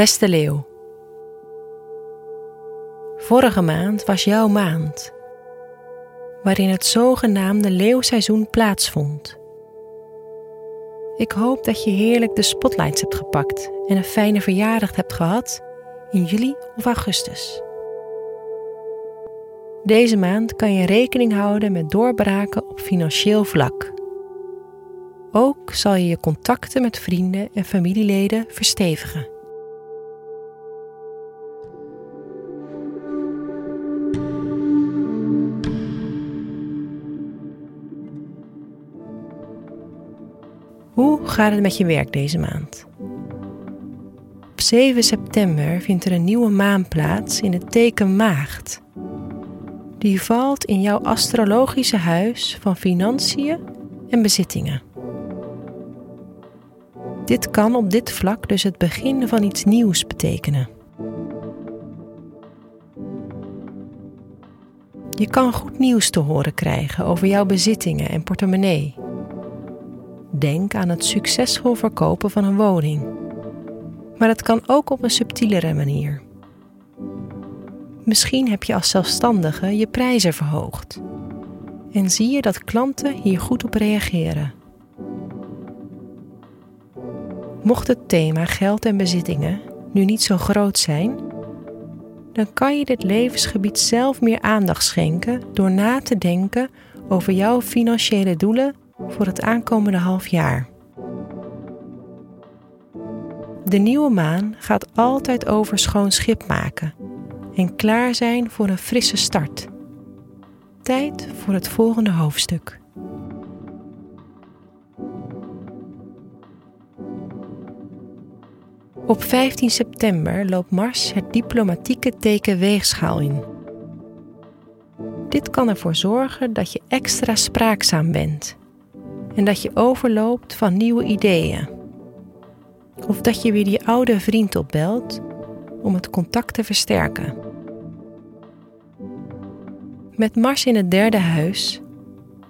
Beste leeuw. Vorige maand was jouw maand, waarin het zogenaamde leeuwseizoen plaatsvond. Ik hoop dat je heerlijk de spotlights hebt gepakt en een fijne verjaardag hebt gehad in juli of augustus. Deze maand kan je rekening houden met doorbraken op financieel vlak. Ook zal je je contacten met vrienden en familieleden verstevigen. Hoe gaat het met je werk deze maand? Op 7 september vindt er een nieuwe maan plaats in het teken Maagd. Die valt in jouw astrologische huis van financiën en bezittingen. Dit kan op dit vlak dus het begin van iets nieuws betekenen. Je kan goed nieuws te horen krijgen over jouw bezittingen en portemonnee. Denk aan het succesvol verkopen van een woning. Maar het kan ook op een subtielere manier. Misschien heb je als zelfstandige je prijzen verhoogd. En zie je dat klanten hier goed op reageren. Mocht het thema geld en bezittingen nu niet zo groot zijn, dan kan je dit levensgebied zelf meer aandacht schenken door na te denken over jouw financiële doelen voor het aankomende half jaar. De nieuwe maan gaat altijd over schoon schip maken en klaar zijn voor een frisse start. Tijd voor het volgende hoofdstuk. Op 15 september loopt Mars het diplomatieke teken weegschaal in. Dit kan ervoor zorgen dat je extra spraakzaam bent en dat je overloopt van nieuwe ideeën. Of dat je weer die oude vriend opbelt om het contact te versterken. Met Mars in het derde huis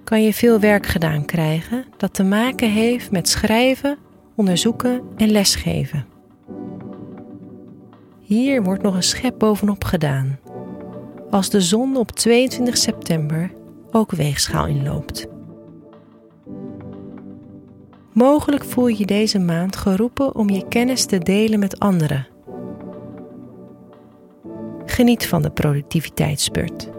kan je veel werk gedaan krijgen dat te maken heeft met schrijven, onderzoeken en lesgeven. Hier wordt nog een schep bovenop gedaan, als de zon op 22 september ook weegschaal inloopt. Mogelijk voel je deze maand geroepen om je kennis te delen met anderen. Geniet van de productiviteitsspurt,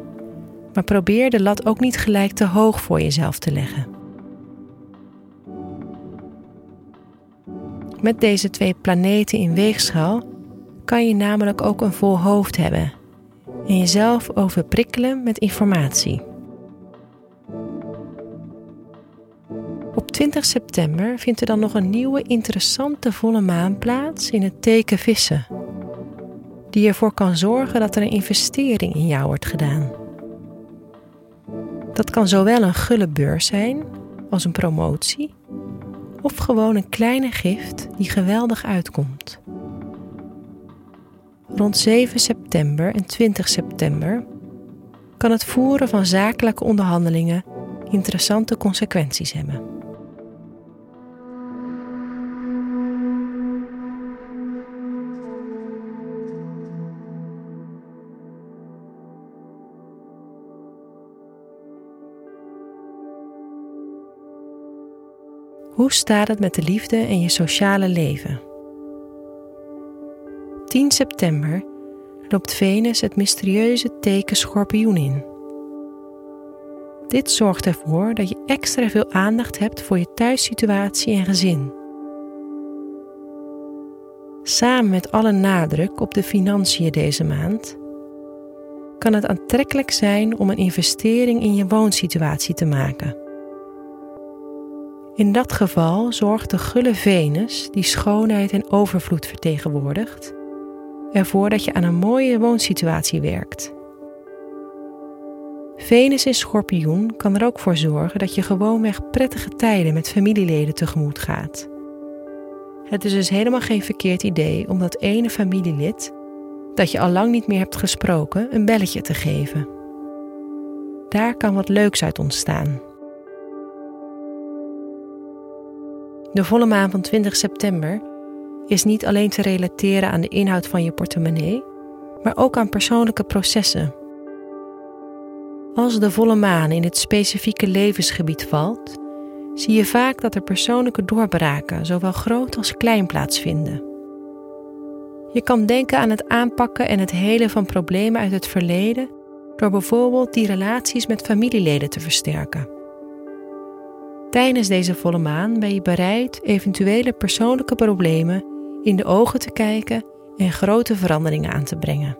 maar probeer de lat ook niet gelijk te hoog voor jezelf te leggen. Met deze twee planeten in weegschaal kan je namelijk ook een vol hoofd hebben en jezelf overprikkelen met informatie. Op 20 september vindt er dan nog een nieuwe interessante volle maan plaats in het teken vissen, die ervoor kan zorgen dat er een investering in jou wordt gedaan. Dat kan zowel een gulle beurs zijn als een promotie, of gewoon een kleine gift die geweldig uitkomt. Rond 7 september en 20 september kan het voeren van zakelijke onderhandelingen interessante consequenties hebben. Hoe staat het met de liefde en je sociale leven? 10 september loopt Venus het mysterieuze teken schorpioen in. Dit zorgt ervoor dat je extra veel aandacht hebt voor je thuissituatie en gezin. Samen met alle nadruk op de financiën deze maand kan het aantrekkelijk zijn om een investering in je woonsituatie te maken. In dat geval zorgt de gulle Venus, die schoonheid en overvloed vertegenwoordigt, ervoor dat je aan een mooie woonsituatie werkt. Venus in Schorpioen kan er ook voor zorgen dat je gewoonweg prettige tijden met familieleden tegemoet gaat. Het is dus helemaal geen verkeerd idee om dat ene familielid, dat je al lang niet meer hebt gesproken, een belletje te geven. Daar kan wat leuks uit ontstaan. De volle maan van 20 september is niet alleen te relateren aan de inhoud van je portemonnee, maar ook aan persoonlijke processen. Als de volle maan in het specifieke levensgebied valt, zie je vaak dat er persoonlijke doorbraken, zowel groot als klein, plaatsvinden. Je kan denken aan het aanpakken en het helen van problemen uit het verleden door bijvoorbeeld die relaties met familieleden te versterken. Tijdens deze volle maan ben je bereid eventuele persoonlijke problemen in de ogen te kijken en grote veranderingen aan te brengen.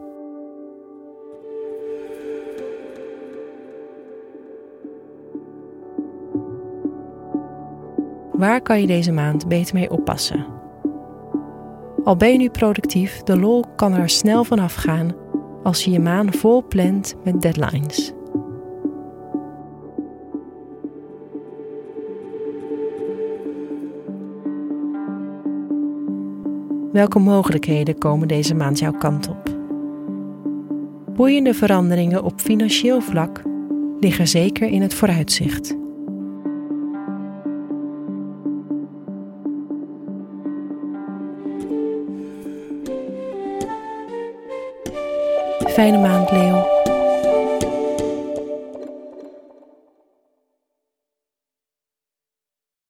Waar kan je deze maand beter mee oppassen? Al ben je nu productief, de lol kan er snel vanaf gaan als je je maan vol plant met deadlines. Welke mogelijkheden komen deze maand jouw kant op? Boeiende veranderingen op financieel vlak liggen zeker in het vooruitzicht. Fijne maand, Leo.